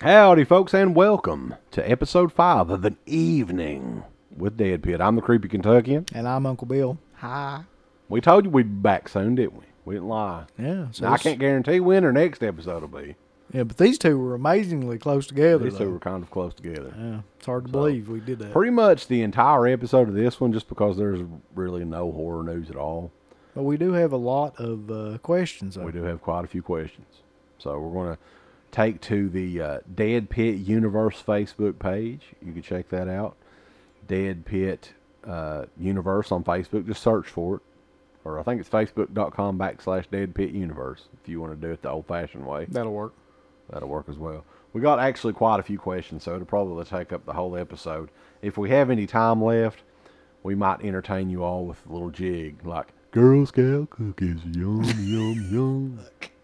Howdy, folks, and welcome to episode five of an evening with Dead Pit. I'm the creepy Kentuckian. And I'm Uncle Bill. Hi. We told you we'd be back soon, didn't we? We didn't lie. Yeah. So Now, I this- can't guarantee when our next episode will be. Yeah, but these two were amazingly close together. These two were kind of close together. Yeah, it's hard to So, believe we did that. Pretty much the entire episode of this one, just because there's really no horror news at all. But we do have a lot of uh, questions. Though. We do have quite a few questions. So we're going to take to the uh, Dead Pit Universe Facebook page. You can check that out. Dead Pit uh, Universe on Facebook. Just search for it. Or I think it's facebook.com backslash Dead Pit Universe if you want to do it the old fashioned way. That'll work. That'll work as well. We got actually quite a few questions, so it'll probably take up the whole episode. If we have any time left, we might entertain you all with a little jig like Girl Scout cookies, yum, yum, yum.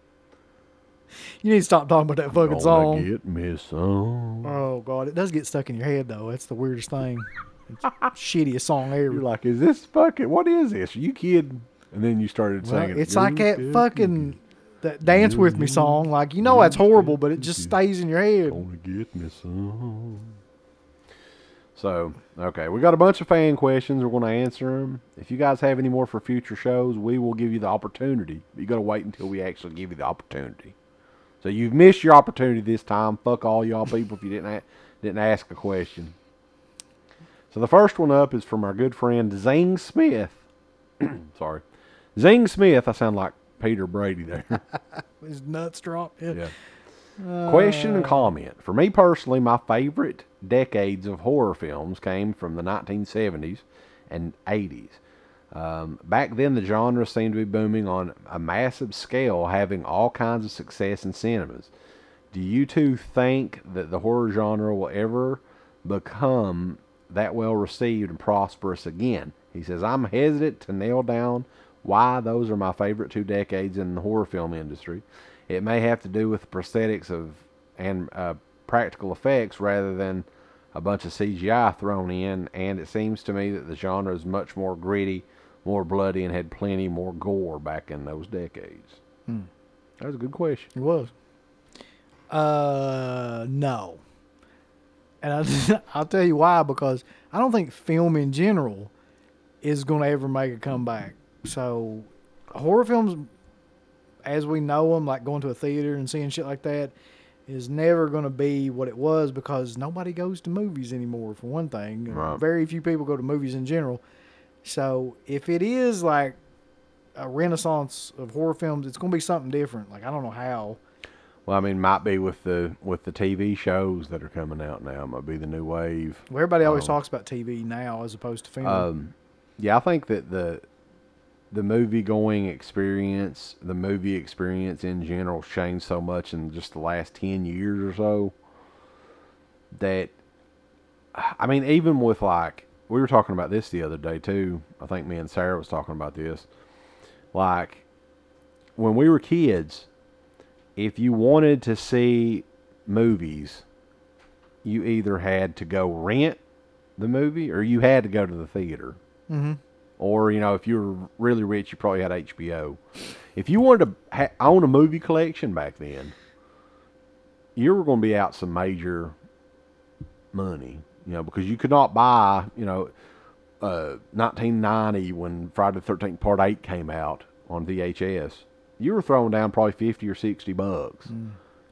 You need to stop talking about that fucking Gonna song. Get me some. Oh God, it does get stuck in your head though. That's the weirdest thing. It's shittiest song ever. You're like, is this fucking? What is this? Are you kidding? And then you started Well, singing. it's like that fucking that dance with me song. Like you know that's horrible, but it just stays in your head. Gonna get me some. So, okay, we got a bunch of fan questions. We're going to answer them. If you guys have any more for future shows, we will give you the opportunity. You got to wait until we actually give you the opportunity. So you've missed your opportunity this time. Fuck all y'all people if you didn't a- didn't ask a question. So the first one up is from our good friend Zing Smith. Sorry, Zing Smith. I sound like Peter Brady there. His nuts dropped. Yeah. Yeah. Question and uh, comment. For me personally, my favorite decades of horror films came from the 1970s and 80s. Um, back then, the genre seemed to be booming on a massive scale, having all kinds of success in cinemas. Do you two think that the horror genre will ever become that well received and prosperous again? He says, I'm hesitant to nail down why those are my favorite two decades in the horror film industry. It may have to do with prosthetics of and uh, practical effects rather than a bunch of CGI thrown in, and it seems to me that the genre is much more gritty, more bloody, and had plenty more gore back in those decades. That was a good question. It was. Uh, no. And I, I'll tell you why because I don't think film in general is going to ever make a comeback. So, horror films, as we know them, like going to a theater and seeing shit like that, is never going to be what it was because nobody goes to movies anymore, for one thing. Right. Very few people go to movies in general. So, if it is like a renaissance of horror films, it's going to be something different. Like, I don't know how. Well, I mean, might be with the with the TV shows that are coming out now. Might be the new wave. Well, everybody always Um, talks about TV now as opposed to film. Um, yeah, I think that the the movie going experience, the movie experience in general, changed so much in just the last ten years or so. That, I mean, even with like we were talking about this the other day too. I think me and Sarah was talking about this. Like when we were kids, if you wanted to see movies, you either had to go rent the movie or you had to go to the theater. mm-hmm. Or, you know, if you were really rich, you probably had HBO. If you wanted to ha- own a movie collection back then, you were going to be out some major money, you know, because you could not buy, you know, uh, 1990 when Friday the 13th Part 8 came out on VHS. You were throwing down probably 50 or 60 bucks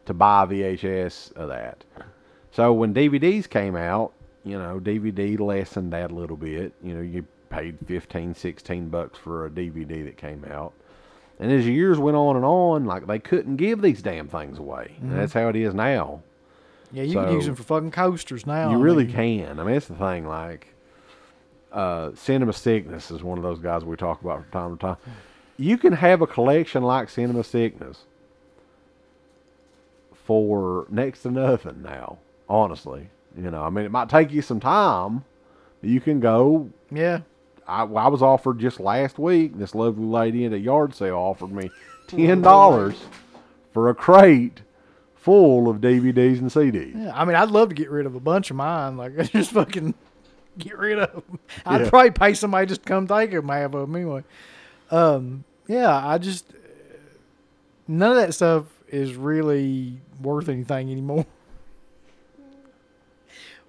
to buy VHS of that. So when DVDs came out, you know, DVD lessened that a little bit. You know, you paid 15, 16 bucks for a DVD that came out. And as years went on and on, like they couldn't give these damn things away. And that's how it is now. Yeah, you can use them for fucking coasters now. you I really mean, can. I mean, that's the thing. Like, uh, Cinema Sickness is one of those guys we talk about from time to time. You can have a collection like Cinema Sickness for next to nothing now. Honestly, you know, I mean, it might take you some time. But you can go. Yeah, I, I was offered just last week. This lovely lady at a yard sale offered me ten dollars for a crate full of DVDs and CDs. yeah. I mean, I'd love to get rid of a bunch of mine. Like, just fucking get rid of them. I'd Yeah. probably pay somebody just to come take them. Half of them anyway. Um, yeah, I just none of that stuff is really worth anything anymore.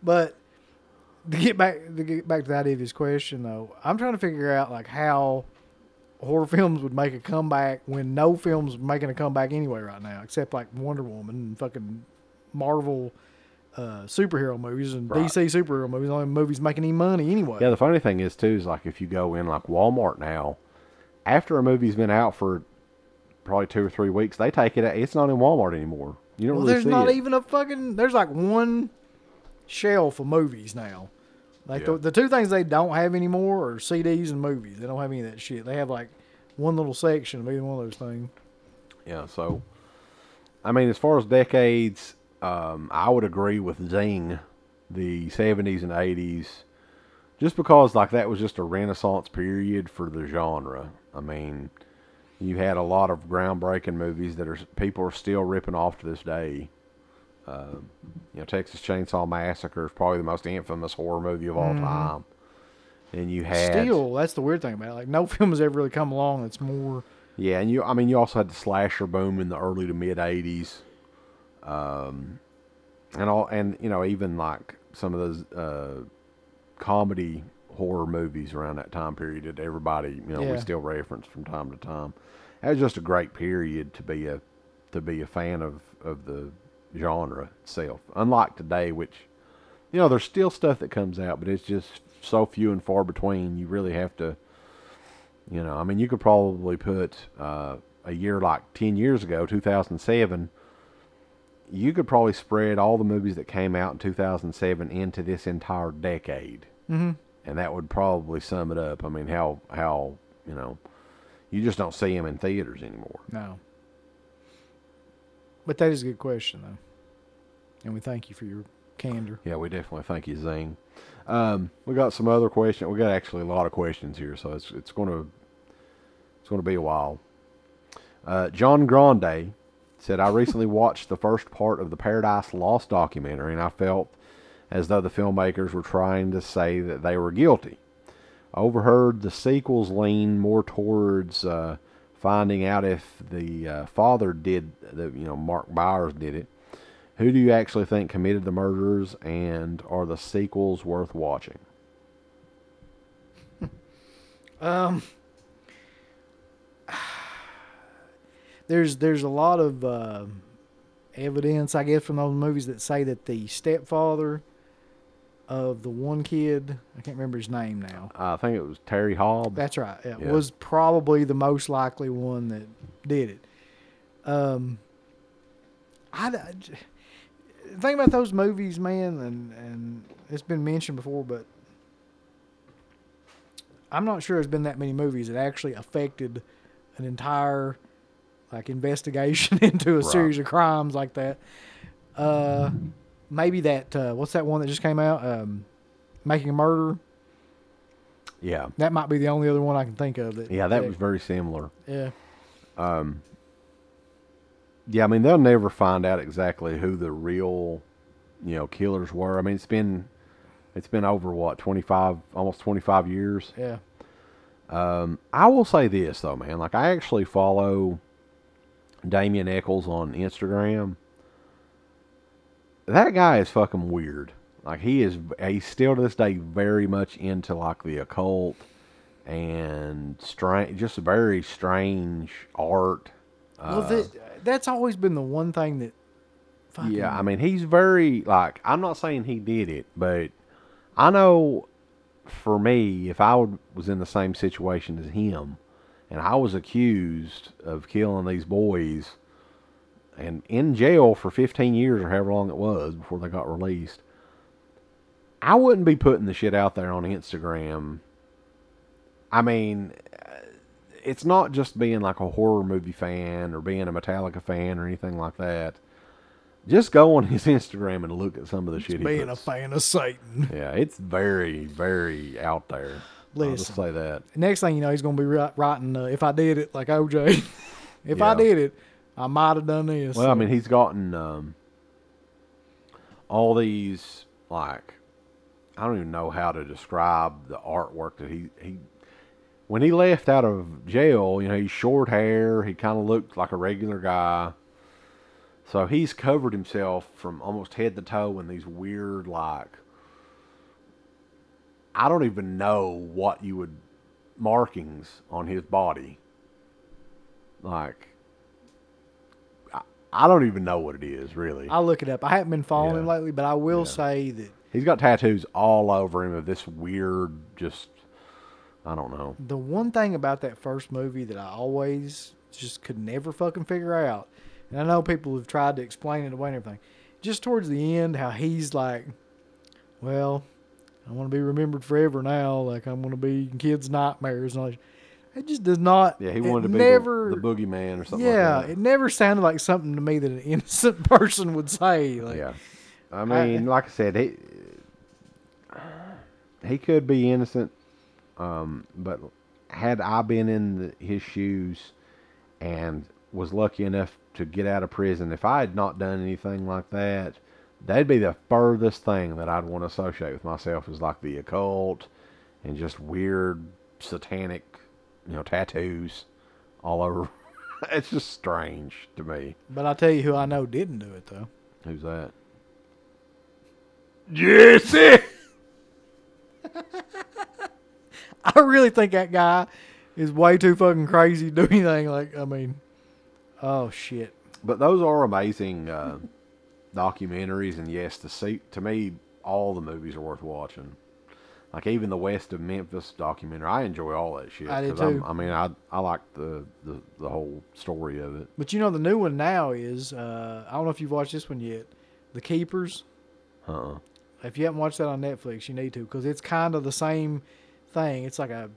But to get back to get back to of his question though, I'm trying to figure out like how horror films would make a comeback when no films making a comeback anyway right now, except like Wonder Woman and fucking Marvel uh, superhero movies and Right. DC superhero movies. Only movies making any money anyway. Yeah, the funny thing is too is like if you go in like Walmart now, after a movie's been out for probably two or three weeks, they take it. out. It's not in Walmart anymore. You don't well, really there's not it. even a fucking. There's like one shelf of movies now. Like Yeah. the, the two things they don't have anymore are CDs and movies. They don't have any of that shit. They have like one little section of either one of those things. Yeah, so I mean, as far as decades, um, I would agree with Zing, the '70s and '80s, just because like that was just a renaissance period for the genre. I mean, you had a lot of groundbreaking movies that are people are still ripping off to this day. Um, you know, Texas Chainsaw Massacre is probably the most infamous horror movie of all time. And you had Still, that's the weird thing about it. Like no film has ever really come along that's more. Yeah, and you I mean you also had the slasher boom in the early to mid eighties. Um and all and you know, even like some of those uh comedy horror movies around that time period that everybody, you know, Yeah. we still reference from time to time. That was just a great period to be a to be a fan of, of the genre itself. Unlike today, which you know, there's still stuff that comes out, but it's just so few and far between. You really have to you know, I mean, you could probably put uh, a year like 10 years ago, 2007, you could probably spread all the movies that came out in 2007 into this entire decade. Mm-hmm. And that would probably sum it up. I mean, how, how, you know, you just don't see them in theaters anymore. No. But that is a good question though, and we thank you for your candor. Yeah, we definitely thank you, Zing. Um, we got some other questions. We got actually a lot of questions here, so it's it's going to it's going to be a while. Uh, John Grande said, "I recently watched the first part of the Paradise Lost documentary, and I felt as though the filmmakers were trying to say that they were guilty. Overheard the sequels lean more towards uh, finding out if the uh, father did the you know Mark Byers did it." Who do you actually think committed the murders, and are the sequels worth watching? Um, there's there's a lot of uh, evidence, I guess, from those movies that say that the stepfather of the one kid, I can't remember his name now. I think it was Terry Hobbs. That's right. It Yeah. was probably the most likely one that did it. Um, I, I think about those movies, man, and and it's been mentioned before, but I'm not sure there's been that many movies that actually affected an entire like investigation into a Right. series of crimes like that. Uh, maybe that uh, what's that one that just came out? Um, Making a Murder. yeah, That might be the only other one I can think of. That, yeah, that was very similar. yeah. Um, yeah, I mean they'll never find out exactly who the real, you know, killers were. I mean it's been, it's been over what twenty five, almost twenty five years. Yeah. Um, I will say this though, man. Like I actually follow Damien Echols on Instagram. That guy is fucking weird. Like he is, he's still to this day very much into like the occult and strange, just very strange art. Well, Uh, that, that's always been the one thing that. Yeah, I mean, he's very like. I'm not saying he did it, but I know for me, if I would, was in the same situation as him, and I was accused of killing these boys, and in jail for 15 years or however long it was before they got released, I wouldn't be putting the shit out there on Instagram. I mean, it's not just being like a horror movie fan or being a Metallica fan or anything like that. Just go on his Instagram and look at some of the shit he being a fan of Satan. Yeah, it's very, very out there. I'll just Listen. say that. Next thing you know, he's gonna be writing. Uh, if I did it, like OJ. if I did it, I might have done this. Well, I mean, he's gotten um, all these like I don't even know how to describe the artwork that he he when he left out of jail. You know, he's short hair. He kind of looked like a regular guy. So he's covered himself from almost head to toe in these weird like I don't even know what you would markings on his body. Like, I, don't even know what it is really. I'll look it up. I haven't been following Yeah. him lately, but I will Yeah. say that He's got tattoos all over him of this weird, just I don't know. the one thing about that first movie that I always just could never fucking figure out, and I know people have tried to explain it away and everything, just towards the end, how he's like, well, I want to be remembered forever now. Like I'm going to be in kids' nightmares and all that. It just does not. Yeah, he wanted to be never, the, the boogeyman or something. yeah, like that. it never sounded like something to me that an innocent person would say. Like, yeah. I mean, like I said, he he could be innocent, um, but had I been in the, his shoes and was lucky enough to get out of prison, if I had not done anything like that, that'd be the furthest thing that I'd want to associate with myself is like the occult and just weird satanic, you know, tattoos all over. it's just strange to me. But I tell you who I know didn't do it though. Who's that? Jesse. I really think that guy is way too fucking crazy to do anything. Like, I mean, oh shit. But those are amazing uh, documentaries, and yes, to see to me, all the movies are worth watching. Like even the West of Memphis documentary, I enjoy all that shit. I did 'cause I'm- too. I mean, I I like the, the the whole story of it. But you know, the new one now is uh, I don't know if you've watched this one yet. The Keepers. Uh-uh. If you haven't watched that on Netflix, you need to because it's kind of the same thing. It's like a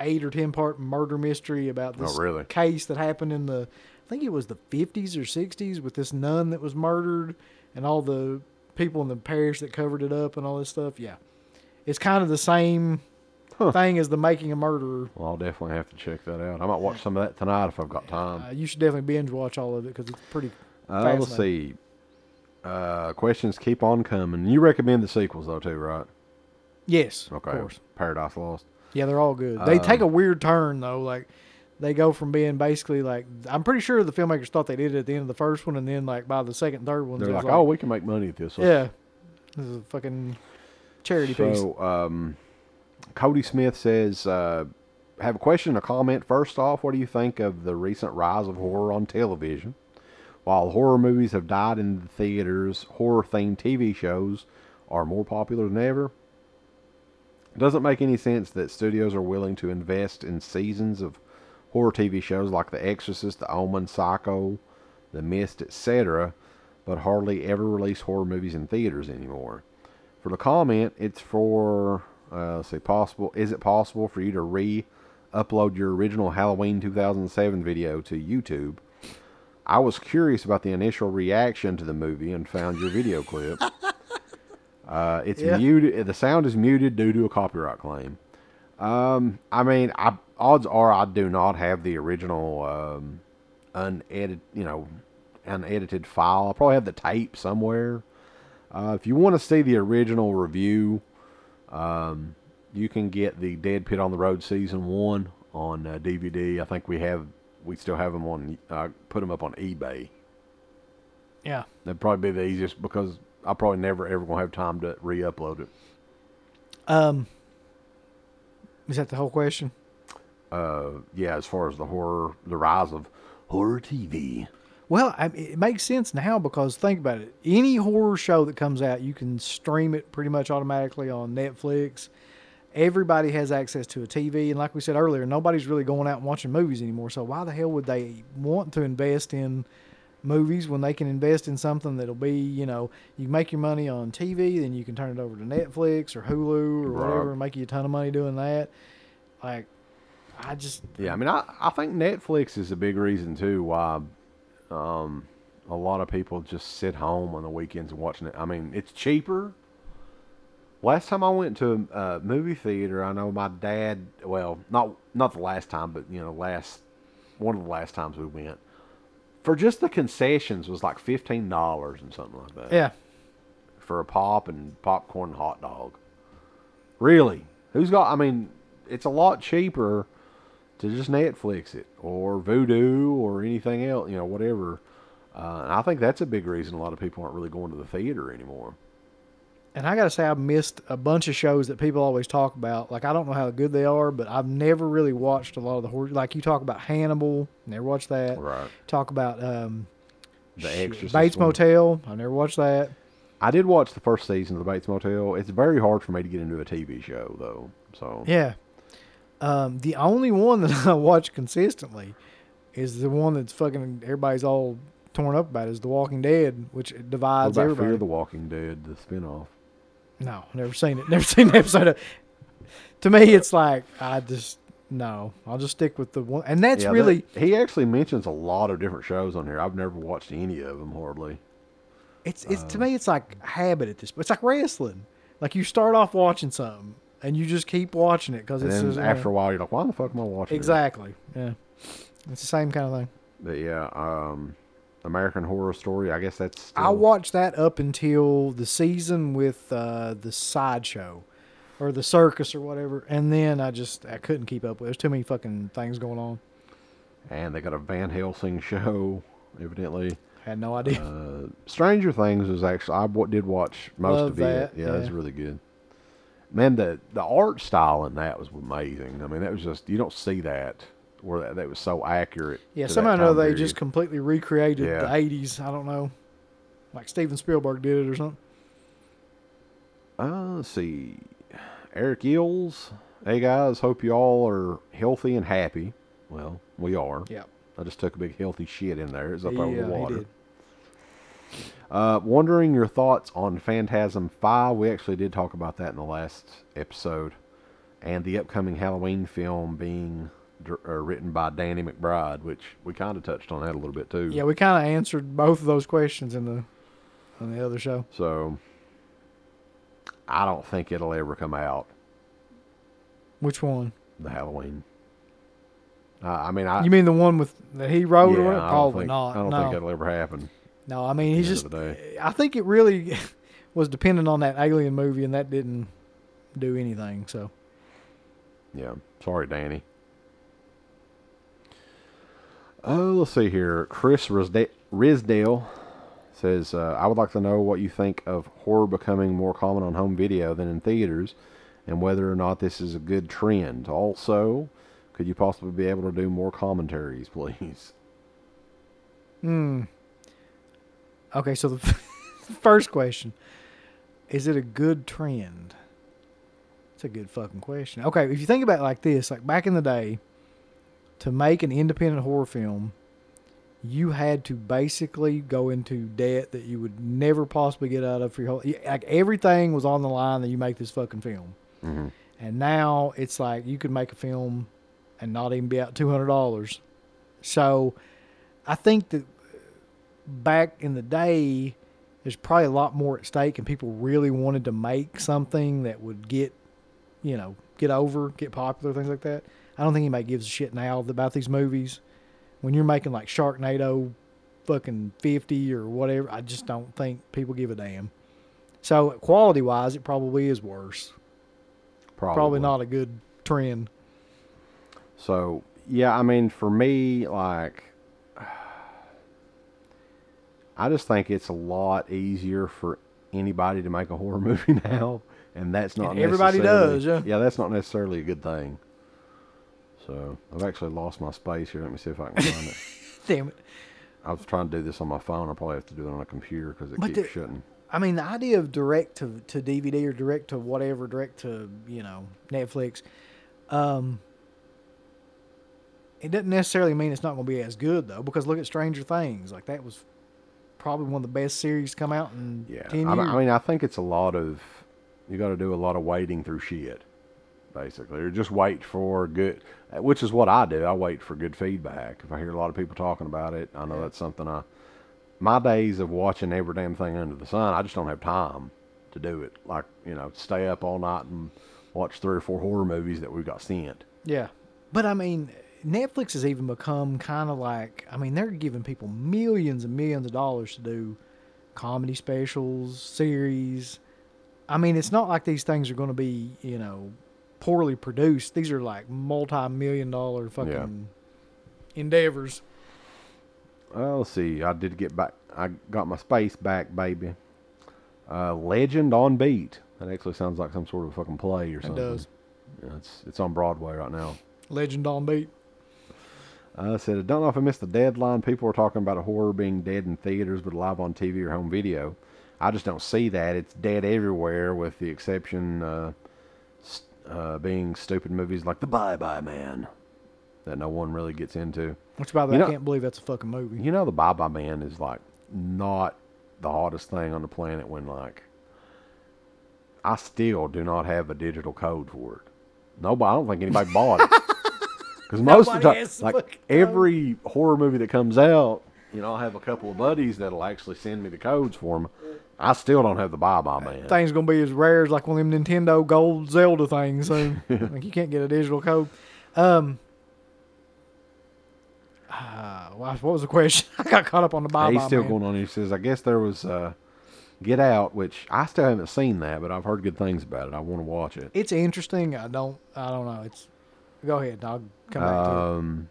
eight or ten part murder mystery about this Oh, really? case that happened in the I think it was the fifties or sixties with this nun that was murdered and all the people in the parish that covered it up and all this stuff. Yeah, it's kind of the same Huh. thing as the making a murderer. Well, I'll definitely have to check that out. I might watch some of that tonight if I've got time. Uh, you should definitely binge watch all of it because it's pretty. Uh, let's see. Uh, questions keep on coming. You recommend the sequels though too, right? Yes, Okay. of course. Paradise Lost. Yeah, they're all good. They Um, take a weird turn though. Like they go from being basically like I'm pretty sure the filmmakers thought they did it at the end of the first one, and then like by the second, third one, They're like, oh, we can make money at this. Let's yeah, this is a fucking charity piece. So, um, Cody Smith says, uh, have a question or comment. First off, what do you think of the recent rise of horror on television? While horror movies have died in the theaters, horror themed TV shows are more popular than ever. It doesn't make any sense that studios are willing to invest in seasons of horror TV shows like The Exorcist, The Omen, Psycho, The Mist, etc., but hardly ever release horror movies in theaters anymore. For the comment, it's for uh, let's see, possible. Is it possible for you to re-upload your original Halloween 2007 video to YouTube? I was curious about the initial reaction to the movie and found your video clip. Uh, it's Yeah. muted. The sound is muted due to a copyright claim. Um, I mean, I, odds are I do not have the original um, unedited, you know, unedited file. I probably have the tape somewhere. Uh, if you want to see the original review, um, you can get the Dead Pit on the Road season one on uh, DVD. I think we have, we still have them on. Uh, put them up on eBay. yeah, That'd probably be the easiest because I probably never ever gonna have time to re-upload it. um, is that the whole question? Uh, yeah, as far as the horror, the rise of horror TV. Well, I, it makes sense now because think about it. Any horror show that comes out, you can stream it pretty much automatically on Netflix. Everybody has access to a TV, and like we said earlier, nobody's really going out and watching movies anymore. So why the hell would they want to invest in movies when they can invest in something that'll be, you know, you make your money on TV, then you can turn it over to Netflix or Hulu or Right. whatever, and make you a ton of money doing that. Like, I just Yeah, I mean, I, I think Netflix is a big reason too why um, a lot of people just sit home on the weekends and watching it. I mean, it's cheaper. Last time I went to a movie theater, I know my dad. Well, not not the last time, but you know, last one of the last times we went for just the concessions was like fifteen dollars and something like that. yeah. for a pop and popcorn and hot dog. Really? Who's got? I mean, it's a lot cheaper to just Netflix it or Vudu or anything else, you know, whatever. Uh, I think that's a big reason a lot of people aren't really going to the theater anymore. and I gotta say I've missed a bunch of shows that people always talk about. Like I don't know how good they are, but I've never really watched a lot of the horror. Like you talk about Hannibal, never watched that. Right. Talk about um, The Exorcist Bates one. Motel. I never watched that. I did watch the first season of the Bates Motel. It's very hard for me to get into a TV show though. So Yeah. Um, the only one that I watch consistently is the one that's fucking everybody's all torn up about is The Walking Dead, which what divides about everybody. Fear the Walking Dead, the spinoff? No, never seen it. Never seen an episode of. To me, it's like I just no. I'll just stick with the one, and that's Yeah, really that- he actually mentions a lot of different shows on here. I've never watched any of them hardly. it's it's uh, to me it's like habit at this. point. It's like wrestling. Like you start off watching something, and you just keep watching it because it's then just, uh, after a while, you're like, "Why the fuck am I watching?" this?" exactly yeah. It's the same kind of thing. But yeah, um, American Horror Story. I guess that's. Still, I watched that up until the season with uh, the sideshow or the circus or whatever, and then I just I couldn't keep up with. it. There's too many fucking things going on. and they got a Van Helsing show, evidently. Had no idea. Uh, Stranger Things was actually I did watch most Love of that, it. Yeah, that's yeah. really good. Man, the the art style in that was amazing. I mean, that was just you don't see that where that, that was so accurate. Yeah, somehow another they period. just completely recreated Yeah. the '80s. I don't know, like Steven Spielberg did it or something. Uh, let's see. Eric Eels. Hey guys, hope you all are healthy and happy. Well, we are. Yeah, I just took a big healthy shit in there. It's up yeah, over the he water. Uh, wondering your thoughts on Phantasm 5. We actually did talk about that in the last episode. And the upcoming Halloween film being uh, written by Danny McBride, which we kind of touched on that a little bit too. Yeah, we kind of answered both of those questions in the on the other show. So I don't think it'll ever come out, Which one? the Halloween. Uh, I mean, I. you mean the one with that he wrote? yeah, or I don't Probably think, not. I don't no, think it'll ever happen. No. I mean, he's just. of the day. I think it really was dependent on that Alien movie, and that didn't do anything. So Yeah. Sorry, Danny. Oh, let's see here. Chris Risda- Risdale says, uh, I would like to know what you think of horror becoming more common on home video than in theaters and whether or not this is a good trend. Also, could you possibly be able to do more commentaries, please? Hmm. Okay, so the first question is it a good trend? It's a good fucking question. Okay, if you think about it like this, like back in the day, to make an independent horror film, you had to basically go into debt that you would never possibly get out of for your whole. Like everything was on the line that you make this fucking film. Mm-hmm. And now it's like you could make a film and not even be out two hundred dollars. So I think that back in the day, there's probably a lot more at stake, and people really wanted to make something that would get, you know, get over, get popular, things like that. I don't think anybody gives a shit now about these movies. When you're making like Sharknado, fucking fifty or whatever, I just don't think people give a damn. So quality wise, it probably is worse Probably. probably not a good trend. So, yeah, I mean, for me, like, I just think it's a lot easier for anybody to make a horror movie now, and that's not And everybody does, yeah. Yeah, that's not necessarily a good thing. So, I've actually lost my space here. Let me see if I can find it. Damn it. I was trying to do this on my phone. I probably have to do it on a computer because it But keeps the- shutting. I mean, the idea of direct to, to DVD or direct to whatever, direct to, you know, Netflix, um, it doesn't necessarily mean it's not going to be as good, though, because look at Stranger Things. Like, that was probably one of the best series come out in Yeah, 10 I, years. mean- I mean, I think it's a lot of you got to do a lot of wading through shit, basically, or just wait for good, which is what I do. I wait for good feedback. If I hear a lot of people talking about it, I know Yeah. that's something I. My days of watching every damn thing under the sun, I just don't have time to do it. Like you know, stay up all night and watch three or four horror movies that we got sent. Yeah. But I mean, Netflix has even become kind of like, I mean, they're giving people millions and millions of dollars to do comedy specials, series. I mean, it's not like these things are going to be, you know, poorly produced. These are like multi million dollar fucking endeavors. Well, let's see. I did get back. I got my space back, baby. Uh, Legend on Beat. That actually sounds like some sort of fucking play or something. It does. Yeah, it's it's on Broadway right now. Legend on beat. Uh, said, I don't know if I missed the deadline. People were talking about a horror being dead in theaters but live on TV or home video. I just don't see that. It's dead everywhere, with the exception uh, uh, being stupid movies like The Bye Bye Man that no one really gets into. What's about that? You know- I can't believe that's a fucking movie. You know, The Bye Bye Man is like not the hottest thing on the planet when like I still do not have a digital code for it. Nobody, I don't think anybody bought it. Because most of the time, like fucking code. every horror movie that comes out, you know, I have a couple of buddies that'll actually send me the codes for them. I still don't have the Bye Bye Man. Thing's gonna be as rare as like one of them Nintendo Gold Zelda things. So like you can't get a digital code. Um. Uh, what was the question? I got caught up on the Bye He's still Man. going on. He says, I guess there was uh, Get Out, which I still haven't seen that, but I've heard good things about it. I want to watch it. It's interesting. I don't. I don't know. It's. Go ahead. I'll come back to it. Um,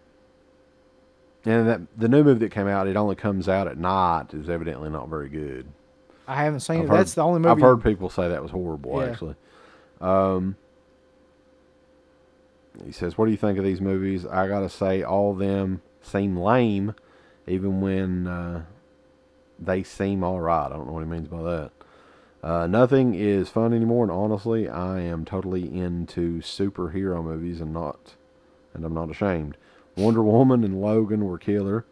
and that the new movie that came out, it only comes out at night, is evidently not very good. I haven't seen I've it. heard- That's the only movie. I've heard people say that was horrible. Yeah. Actually, um, he says, "What do you think of these movies?" I gotta say, all of them seem lame, even when uh, they seem all right. I don't know what he means by that. Uh, nothing is fun anymore, and honestly, I am totally into superhero movies, and not, and I'm not ashamed. Wonder Woman and Logan were killer.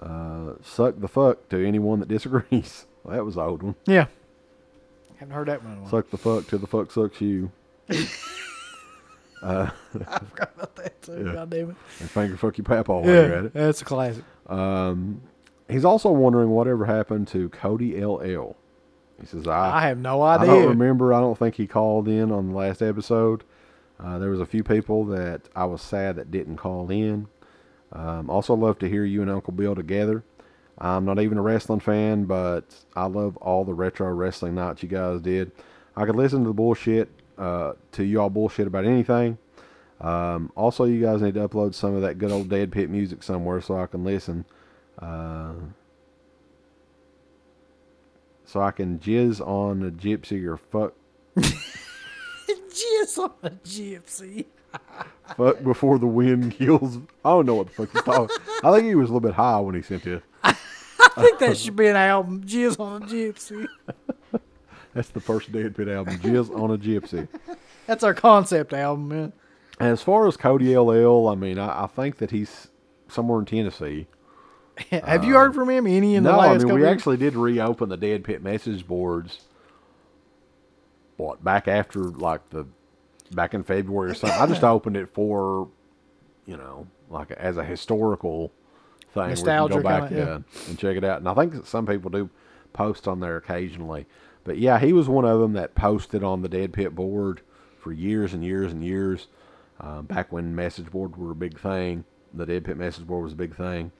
Uh, suck the fuck to anyone that disagrees. that was the old one. Yeah. Haven't heard that one. in a while. Suck the fuck till the fuck sucks you. uh, I forgot about that too. Yeah. God damn it. And finger fuck your papa while you're Yeah, at it. that's a classic. Um, he's also wondering whatever happened to Cody LL. He says, I, I have no idea. I don't remember. I don't think he called in on the last episode. Uh, there was a few people that I was sad that didn't call in. Um, also love to hear you and Uncle Bill together. I'm not even a wrestling fan, but I love all the retro wrestling nights you guys did. I could listen to the bullshit, uh, to y'all bullshit about anything. Um, also, you guys need to upload some of that good old Dead Pit music somewhere so I can listen. Uh, so I can jizz on a gypsy or fuck jizz on a gypsy. fuck before the wind kills. I don't know what the fuck he's talking. I think he was a little bit high when he sent this. I think that should be an album. Jizz on a gypsy. That's the first Dead Pit album, Jizz on a Gypsy. That's our concept album, man. As far as Cody LL, I mean, I, I think that he's somewhere in Tennessee. have you heard from him any in the last? no, I mean, we years? actually did reopen the Dead Pit message boards. What back after like the back in February or something? I just opened it for, you know, like as a historical thing. Nostalgia go back kinda, yeah. yeah, and check it out. And I think some people do post on there occasionally. But yeah, he was one of them that posted on the Dead Pit board for years and years and years. Uh, back when message boards were a big thing, the Dead Pit message board was a big thing.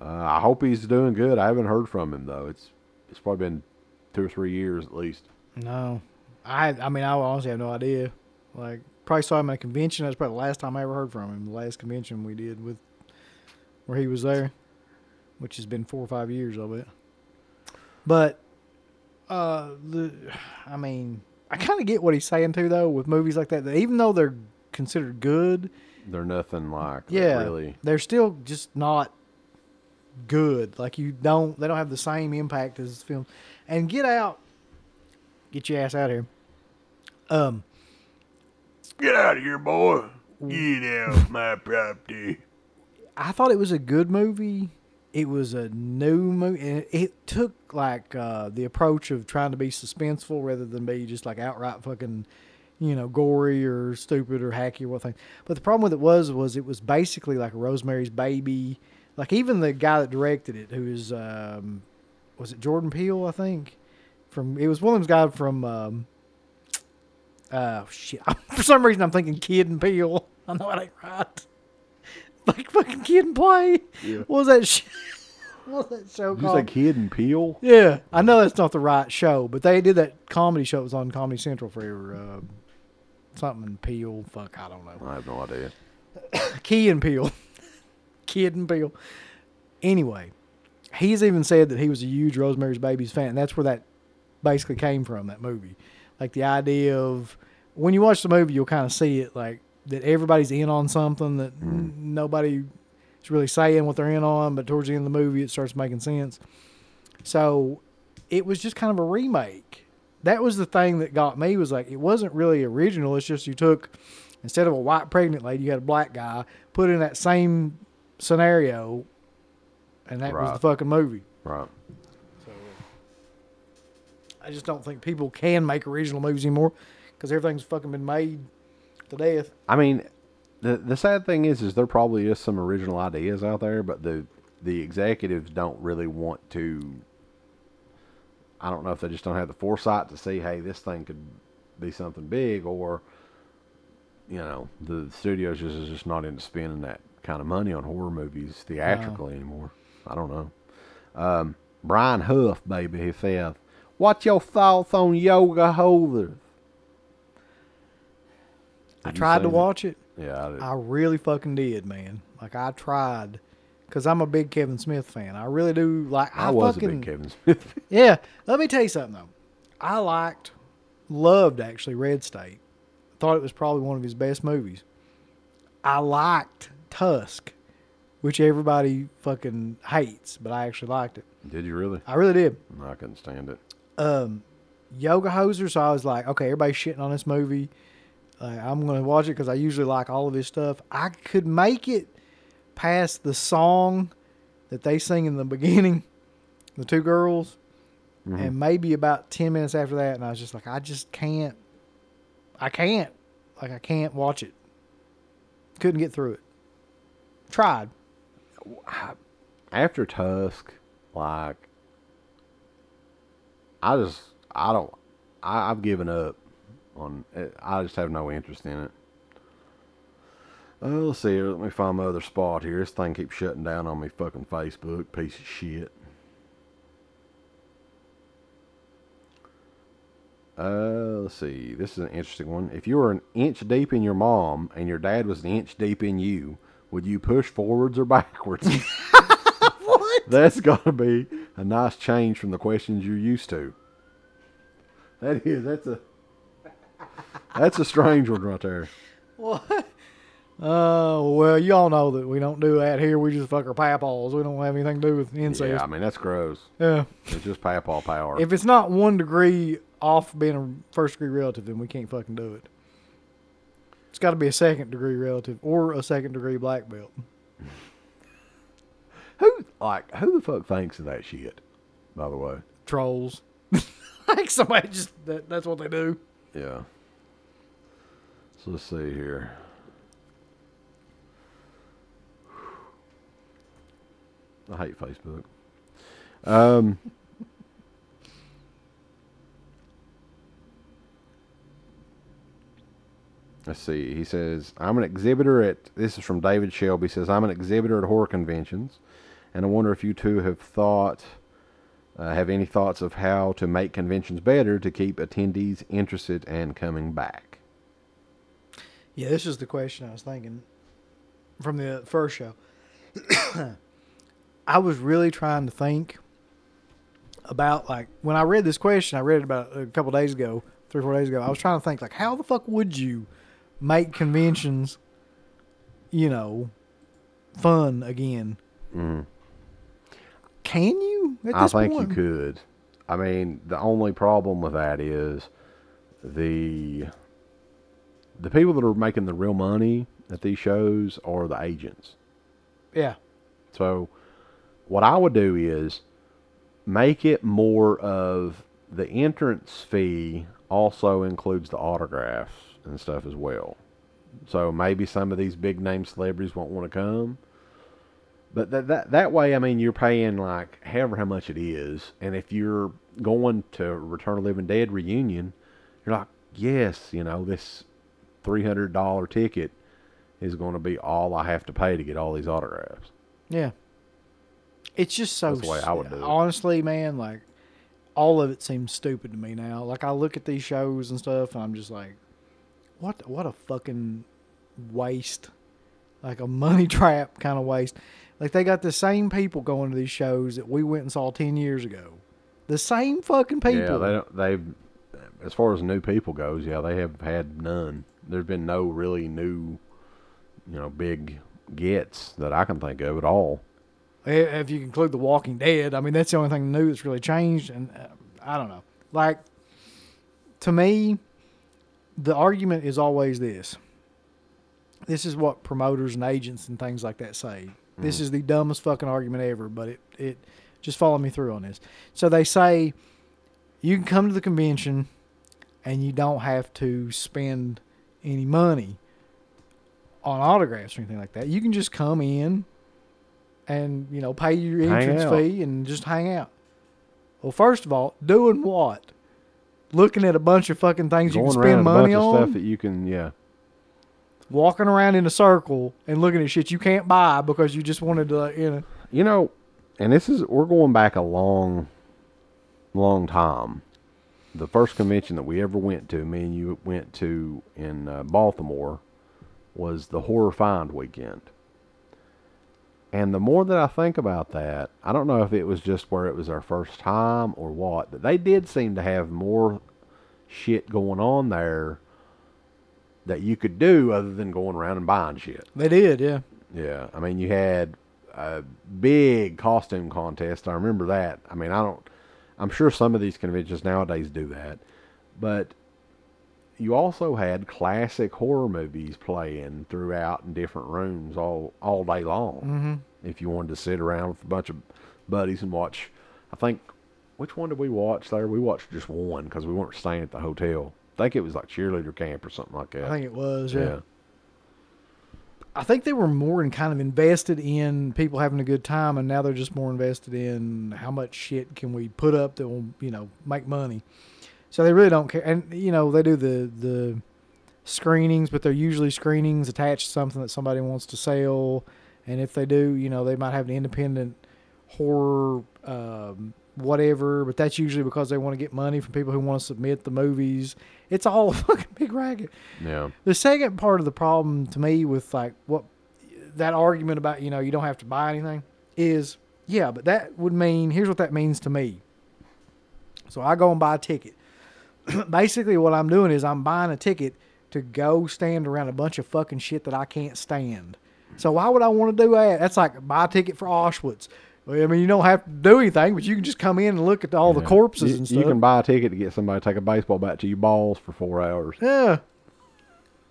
Uh, I hope he's doing good. I haven't heard from him though. It's it's probably been two or three years at least. No, I. I mean, I honestly have no idea. Like, probably saw him at a convention. That's probably the last time I ever heard from him. The last convention we did with where he was there, which has been four or five years, of it. But, uh, the, I mean, I kind of get what he's saying too, though, with movies like that. That even though they're considered good, They're nothing like yeah, really. they're still just not good. Like you don't, they don't have the same impact as film. And Get Out, get your ass out of here. Um, Get out of here, boy. Get out my property. I thought it was a good movie. It was a new movie, and it, it took like uh, the approach of trying to be suspenseful rather than be just like outright fucking, you know, gory or stupid or hacky or what thing. But the problem with it was, was it was basically like a Rosemary's Baby. Like even the guy that directed it, who is, um, was it Jordan Peele? I think from it was one of those guys from. Um, uh, shit. For some reason, I'm thinking Kid and Peele. I know it ain't right. Like fucking Kid and Play. Yeah. What was that? Sh- what was that show Did you say? Kid and Peel? Yeah, I know that's not the right show, but they did that comedy show. It was on Comedy Central forever. Uh, something Peele. Fuck, I don't know. I have no idea. Key and Peele. Kid Bill? Anyway, he's even said that he was a huge Rosemary's Babies fan. And that's where that basically came from that movie. Like the idea of when you watch the movie, you'll kind of see it like that everybody's in on something that hmm. n- nobody is really saying what they're in on, but towards the end of the movie, it starts making sense. So it was just kind of a remake. That was the thing that got me was like it wasn't really original. It's just you took instead of a white pregnant lady, you had a black guy put in that same scenario, and that was the fucking movie. Right. So I just don't think people can make original movies anymore because everything's fucking been made to death. I mean, the the sad thing is, is there probably is some original ideas out there, but the the executives don't really want to. I don't know if they just don't have the foresight to see, hey, this thing could be something big, or you know, the studios just is just not into spending that kind of money on horror movies theatrically anymore. I don't know. Um, Brian Huff, baby, he says, "What's your thoughts on Yoga Hosers?" I tried to it? watch it. Yeah, I did. I really fucking did, man. Like I tried because I'm a big Kevin Smith fan. I really do like. I, I was fucking, a big Kevin Smith. Yeah, let me tell you something though. I liked, loved actually Red State. Thought it was probably one of his best movies. I liked Tusk, which everybody fucking hates, but I actually liked it. Did you really? I really did. No, I couldn't stand it. Um, Yoga Hoser, so I was like, okay, everybody's shitting on this movie. Like, I'm gonna watch it because I usually like all of his stuff. I could make it past the song that they sing in the beginning, the two girls, Mm-hmm. and maybe about ten minutes after that, and I was just like, I just can't. I can't. Like I can't watch it. Couldn't get through it. Tried. After Tusk, like, I just, I don't, I, I've given up on it. I just have no interest in it. Uh, let's see here. Let me find my other spot here. This thing keeps shutting down on me fucking Facebook. Piece of shit. Uh, let's see. This is an interesting one. If you were an inch deep in your mom and your dad was an inch deep in you, would you push forwards or backwards? What? That's got to be a nice change from the questions you're used to. That is. That's a. That's a strange one right there. What? Oh well, y'all know that we don't do that here. We just fuck our papaws. We don't have anything to do with incest. Yeah, I mean that's gross. Yeah. It's just papaw power. If it's not one degree off being a first degree relative, then we can't fucking do it. It's got to be a second degree relative or a second degree black belt. who like who the fuck thinks of that shit? By the way. Trolls. like somebody just that, that's what they do. Yeah. So let's see here. I hate Facebook. Um, let's see. He says, I'm an exhibitor at, this is from David Shelby, says, I'm an exhibitor at horror conventions, and I wonder if you two have thought, uh, have any thoughts of how to make conventions better to keep attendees interested and coming back? Yeah, this is the question I was thinking from the first show. I was really trying to think about like when I read this question, I read it about a couple days ago, three or four days ago. I was trying to think like, how the fuck would you make conventions, you know, fun again? Mm. Can you? At I think point? you could. I mean, the only problem with that is the the people that are making the real money at these shows are the agents. Yeah, So, what I would do is make it more of the entrance fee also includes the autographs and stuff as well. So maybe some of these big name celebrities won't want to come. But that, that that way, I mean, you're paying like however how much it is, and if you're going to Return of Living Dead reunion, you're like, yes, you know, this three hundred dollar ticket is going to be all I have to pay to get all these autographs. yeah. It's just so. That's the way I would do it. Honestly, man, like all of it seems stupid to me now. Like I look at these shows and stuff, and I'm just like, what? What a fucking waste! Like a money trap kind of waste. Like they got the same people going to these shows that we went and saw ten years ago, The same fucking people. Yeah, they don't. They, as far as new people goes, yeah, they have had none. There's been no really new, you know, big gets that I can think of at all. if you include The Walking Dead, I mean that's the only thing new that's really changed, and uh, I don't know. Like to me, the argument is always this. This is what promoters and agents and things like that say. This mm. is the dumbest fucking argument ever, but it it just follow me through on this. So they say you can come to the convention and you don't have to spend any money on autographs or anything like that. You can just come in and you know pay your entrance fee and just hang out. Well, first of all, doing what? Looking at a bunch of fucking things Going you can spend money on, stuff that you can, yeah, walking around in a circle and looking at shit you can't buy because you just wanted to, you know. you know, and this is we're going back a long, long time. The first convention that we ever went to, me and you went to in uh, Baltimore, was the Horrorfind Weekend. And the more that I think about that, I don't know if it was just where it was our first time or what, but they did seem to have more shit going on there that you could do other than going around and buying shit. They did, yeah. Yeah, I mean, you had a big costume contest. I remember that. I mean, I don't. I'm sure some of these conventions nowadays do that, but you also had classic horror movies playing throughout in different rooms all all day long. Mm-hmm. If you wanted to sit around with a bunch of buddies and watch, I think which one did we watch there? We watched just one because we weren't staying at the hotel. I think it was like cheerleader camp or something like that. I think it was, yeah. yeah. I think they were more in kind of invested in people having a good time, and now they're just more invested in how much shit can we put up that will, you know, make money. So they really don't care, and you know they do the the screenings, but they're usually screenings attached to something that somebody wants to sell, and if they do, you know, they might have an independent horror um, whatever, but that's usually because they want to get money from people who want to submit the movies. It's all a fucking big racket. Yeah. The second part of the problem to me with like what that argument about, you know, you don't have to buy anything is yeah, but that would mean here's what that means to me. So I go and buy a ticket. Basically what I'm doing is I'm buying a ticket to go stand around a bunch of fucking shit that I can't stand. So why would I want to do that? That's like buy a ticket for Auschwitz. I mean, you don't have to do anything, but you can just come in and look at all the corpses You- and stuff. You can buy a ticket to get somebody to take a baseball bat to your balls for four hours. Yeah.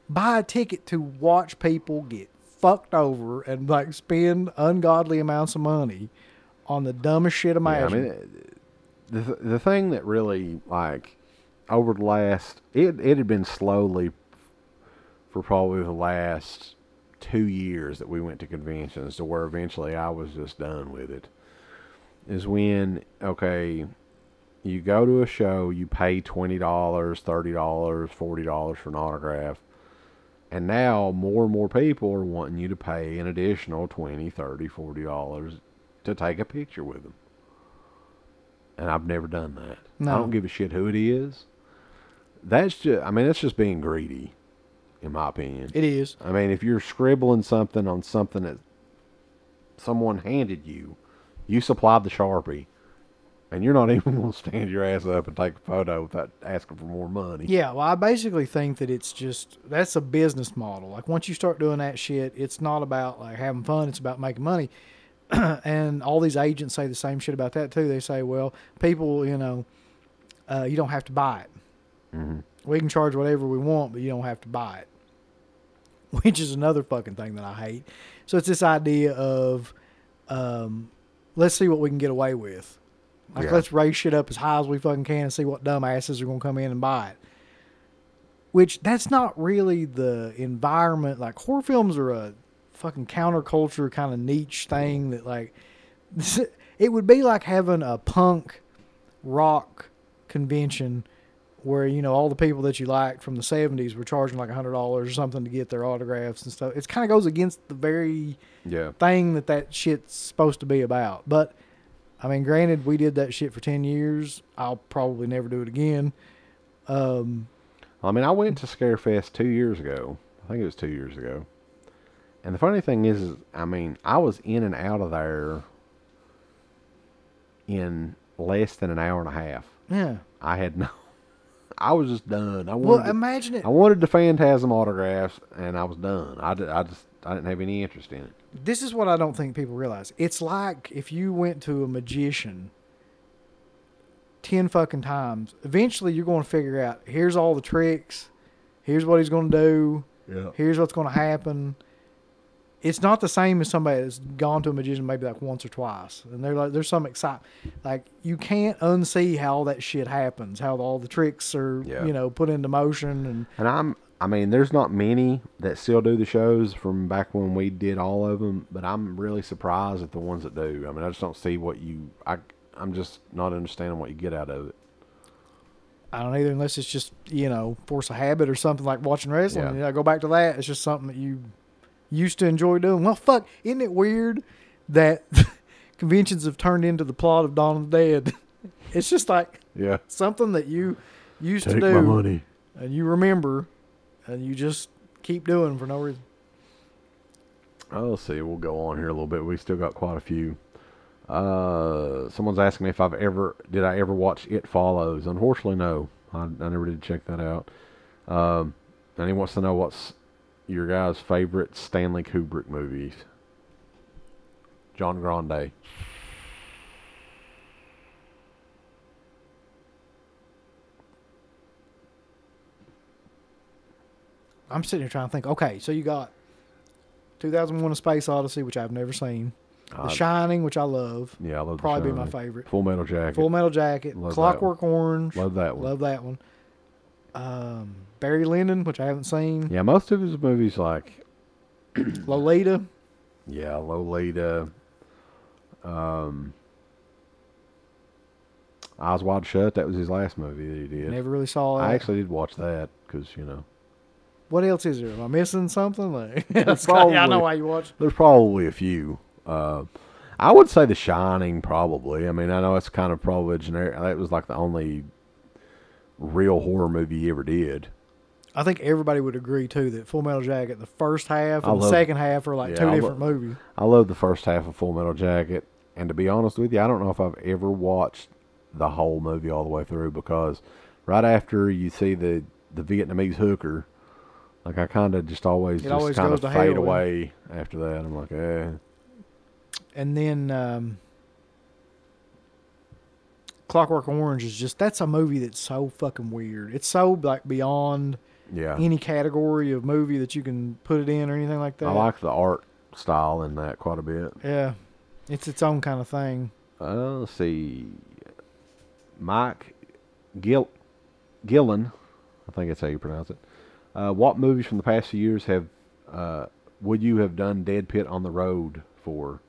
Buy a ticket to watch people get fucked over and like spend ungodly amounts of money on the dumbest shit Yeah, I imaginable. mean, the the thing that really like over the last it it had been slowly for probably the last two years that we went to conventions to where eventually I was just done with it. Is when okay, you go to a show, you pay twenty dollars, thirty dollars, forty dollars for an autograph. And now more and more people are wanting you to pay an additional twenty, thirty, forty dollars to take a picture with them. And I've never done that. I don't give a shit who it is. That's just I mean, that's just being greedy, in my opinion. it is. I mean, if you're scribbling something on something that someone handed you, you supplied the Sharpie, and you're not even going to stand your ass up and take a photo without asking for more money. Yeah, well, I basically think that it's just that's a business model. Like once you start doing that shit, it's not about like having fun; it's about making money. and all these agents say the same shit about that too. They say, "Well, people, you know, uh, you don't have to buy it. Hmm We can charge whatever we want, but you don't have to buy it." Which is another fucking thing that I hate. So it's this idea of, um, let's see what we can get away with. Like Yeah. let's raise shit up as high as we fucking can and see what dumbasses are gonna come in and buy it. Which that's not really the environment. Like horror films are a fucking counterculture kind of niche thing that like it would be like having a punk rock convention where you know all the people that you liked from the 70s were charging like $100 or something to get their autographs and stuff. It kind of goes against the very Yeah. thing that that shit's supposed to be about. But I mean, granted, we did that shit for ten years. I'll probably never do it again. Um, I mean, I went to Scarefest two years ago. I think it was two years ago. And the funny thing is, is I mean, I was in and out of there in less than an hour and a half. Yeah. I had no. I was just done. I Well, wanted. imagine it. I wanted the Phantasm autographs, and I was done. I, did, I just I didn't have any interest in it. This is what I don't think people realize. It's like if you went to a magician ten fucking times. Eventually, you're going to figure out. Here's all the tricks. Here's what he's going to do. Yeah. Here's what's going to happen. It's not the same as somebody that's gone to a magician maybe like once or twice, and they're like, there's some excitement. Like you can't unsee how all that shit happens, how all the tricks are, Yeah. you know, put into motion, and And I'm, I mean, there's not many that still do the shows from back when we did all of them, but I'm really surprised at the ones that do. I mean, I just don't see what you, I, I'm just not understanding what you get out of it. I don't either, unless it's just you know force a habit or something like watching wrestling. Yeah. You know, go back to that. It's just something that you used to enjoy doing. Well, fuck, isn't it weird that conventions have turned into the plot of Dawn of the Dead? it's just like Yeah. something that you used to do money. and you remember, and you just keep doing for no reason. Oh, let's see. We'll go on here a little bit. We still got quite a few. Uh, someone's asking me if I've ever did I ever watch It Follows. Unfortunately, no. I, I never did check that out. Um, and he wants to know what's your guys' favorite Stanley Kubrick movies. John Grande. I'm sitting here trying to think. Okay, so you got 2001: A Space Odyssey, which I've never seen. The Uh, Shining, which I love. yeah, I love The Probably be my favorite. Full Metal Jacket. Full Metal Jacket, Love Clockwork Orange, love that one. love that one. Um, Barry Lyndon, which I haven't seen. Yeah, most of his movies like Lolita. Yeah, Lolita. Um, Eyes Wide Shut. That was his last movie that he did. Never really saw it. I actually did watch that because you know What else is there? Am I missing something? Like, There's yeah, I know probably- why you watch. there's probably a few. Uh, I would say The Shining, probably. I mean, I know it's kind of probably generic. That was like the only real horror movie he ever did. I think everybody would agree too that Full Metal Jacket, the first half I and the love- second half are like Yeah, two I lo- different movies. I love the first half of Full Metal Jacket, and to be honest with you, I don't know if I've ever watched the whole movie all the way through because right after you see the the Vietnamese hooker, like I kind of just always It just always kind goes of to fade away after that. I'm like, eh. And then um, Clockwork Orange is just that's a movie that's so fucking weird. It's so like beyond Yeah, any category of movie that you can put it in or anything like that. I like the art style in that quite a bit. Yeah, it's its own kind of thing. Uh, let's see, Mike Gill Gillen, I think that's how you pronounce it. Uh, what movies from the past few years have uh, would you have done Dead Pit on the Road for?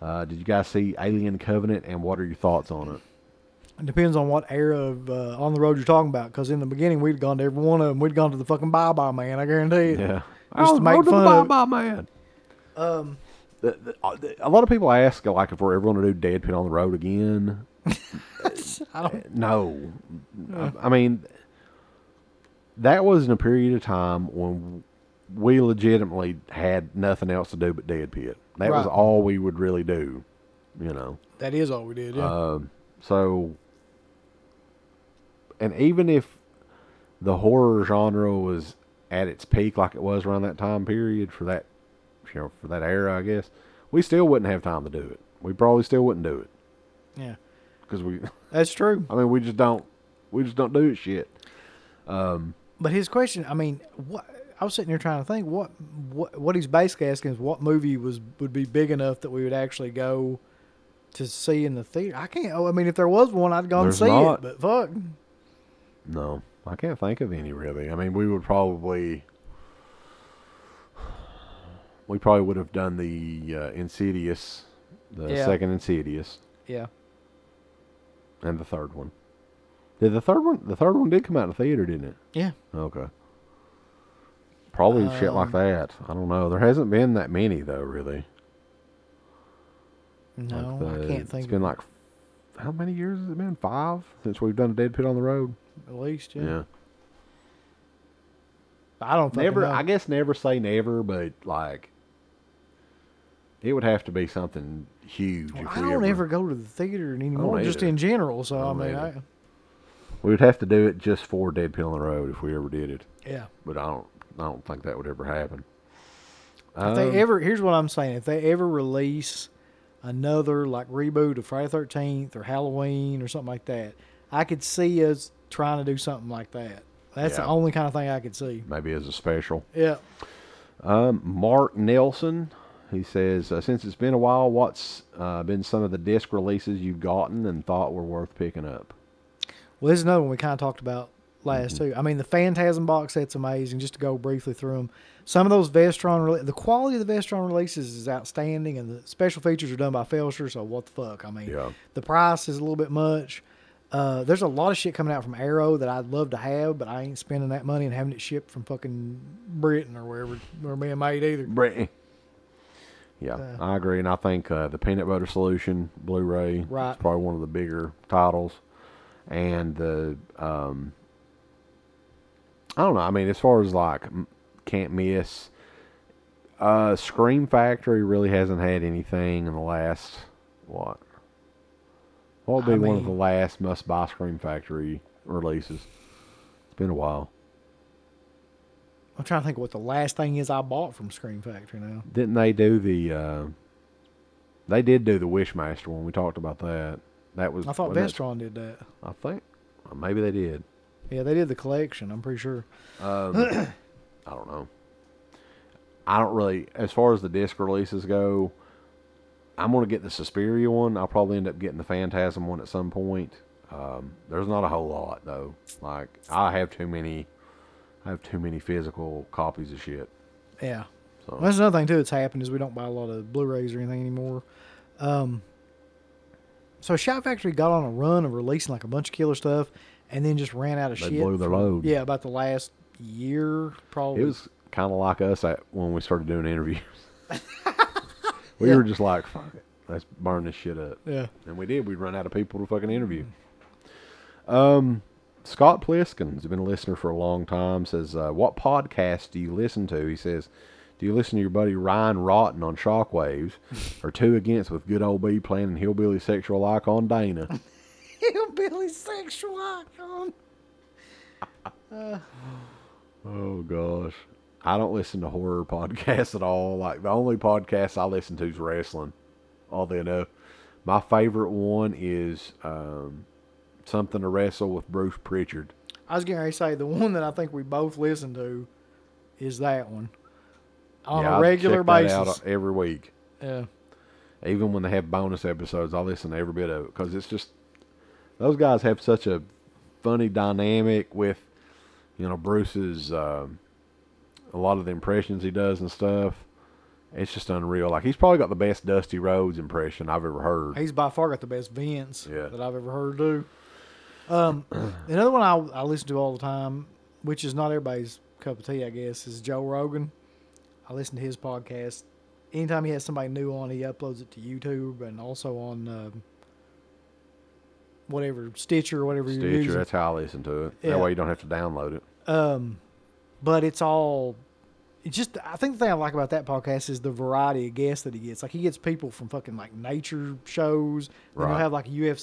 Uh, did you guys see Alien Covenant, and what are your thoughts on it? It depends on what era of uh, on the road you're talking about. Because in the beginning we'd gone to every one of them. We'd gone to the fucking Bye Bye Man. I guarantee it. Yeah, Just to make the fun of it. Bye Bye Man. Um, The, the, uh, a lot of people ask like if we're ever going to do Dead Pit on the Road again. I don't. No, I, I mean that was in a period of time when we legitimately had nothing else to do but Dead Pit. That was all we would really do, you know. That is all we did. Yeah. Um, so, and even if the horror genre was at its peak, like it was around that time period for that, you know, for that era, I guess we still wouldn't have time to do it. We probably still wouldn't do it yeah. because we, That's true. I mean, we just don't, we just don't do shit. Um, But his question, I mean, what I was sitting here trying to think what what what he's basically asking is what movie was would be big enough that we would actually go to see in the theater. I can't. Oh, I mean, if there was one, I'd go and see not. it. But fuck, no, I can't think of any really. I mean, we would probably, we probably would have done the uh, Insidious, the Yeah. second Insidious. yeah, And the third one. Did the third one? The third one did come out in the theater, didn't it? yeah. Okay. Probably shit like Um, that. I don't know. There hasn't been that many though, really. No, Like the- I can't It's think. been like how many years has it been? Five since we've done a Dead Pit on the Road. At least. Yeah. Yeah. I don't think Never. Know. I guess never say never, but like It would have to be something huge. Well, I we don't ever, ever go to the theater anymore, just in general. So I I, mean. I, We would have to do it just for Dead Pit on the Road if we ever did it. yeah. But I don't. I don't think that would ever happen. If Um, they ever, here's what I'm saying: if they ever release another like reboot of Friday Thirteenth or Halloween or something like that, I could see us trying to do something like that. That's the only kind of thing I could see. maybe as a special. Yeah. Um, Mark Nelson, he says, uh, since it's been a while, what's uh, been some of the disc releases you've gotten and thought were worth picking up? Well, this is another one we kind of talked about last Mm-hmm. too. I mean, the Phantasm box set's amazing. Just to go briefly through them, some of those Vestron, the quality of the Vestron releases is outstanding, and the special features are done by Felsher. So what the fuck? I mean, Yeah. the price is a little bit much. Uh, there's a lot of shit coming out from Arrow that I'd love to have, but I ain't spending that money and having it shipped from fucking Britain or wherever where being made either. Brittany. Yeah, Uh, I agree, and I think uh, the Peanut Butter Solution Blu-ray Right. is probably one of the bigger titles, and the um, I don't know. I mean, as far as like can't miss, uh, Scream Factory really hasn't had anything in the last what? What would I be one of the last must-buy Scream Factory releases? It's been a while. I'm trying to think what the last thing is I bought from Scream Factory now. Didn't they do the? Uh, they did do the Wishmaster one. We talked about that. That was. I thought Vestron did that. I think well, maybe they did. Yeah, they did the collection. I'm pretty sure. Um, I don't know. I don't really, as far as the disc releases go. I'm gonna get the Suspiria one. I'll probably end up getting the Phantasm one at some point. Um, there's not a whole lot though. Like I have too many. I have too many physical copies of shit. Yeah. So Well, that's another thing too that's happened is we don't buy a lot of Blu-rays or anything anymore. Um, so Shout Factory got on a run of releasing like a bunch of killer stuff, and then just ran out of They shit. blew their load. Yeah, about the last year probably. It was kind of like us at, when we started doing interviews. we Yeah. were just like, "Fuck it, let's burn this shit up," yeah. and we did. We'd run out of people to fucking interview. Um, Scott Pliskin's been a listener for a long time. Says, uh, "What podcast do you listen to?" He says, "Do you listen to your buddy Ryan Rotten on Shockwaves, or Two Against with good old B playing hillbilly sexual icon Dana?" Hillbilly sexual icon. Oh gosh. I don't listen to horror podcasts at all. Like the only podcast I listen to is wrestling. Oddly enough. My favorite one is um, something to wrestle with Bruce Prichard. I was going to say the one that I think we both listen to is that one on Yeah, a regular basis. every week. yeah. Even when they have bonus episodes, I listen to every bit of it because it's just those guys have such a funny dynamic with you know Bruce's um a lot of the impressions he does and stuff. It's just unreal. Like he's probably got the best Dusty Rhodes impression I've ever heard. He's by far got the best Vince Yeah. that I've ever heard do. Um, another one I, I listen to all the time, which is not everybody's cup of tea, I guess, is Joe Rogan. I listen to his podcast. Anytime he has somebody new on, he uploads it to YouTube and also on um, whatever Stitcher or whatever you're Stitcher, using. that's how I listen to it. Yeah. That way you don't have to download it. Um, but it's all. It's just I think the thing I like about that podcast is the variety of guests that he gets. Like he gets people from fucking like nature shows. Then he'll have like a UFC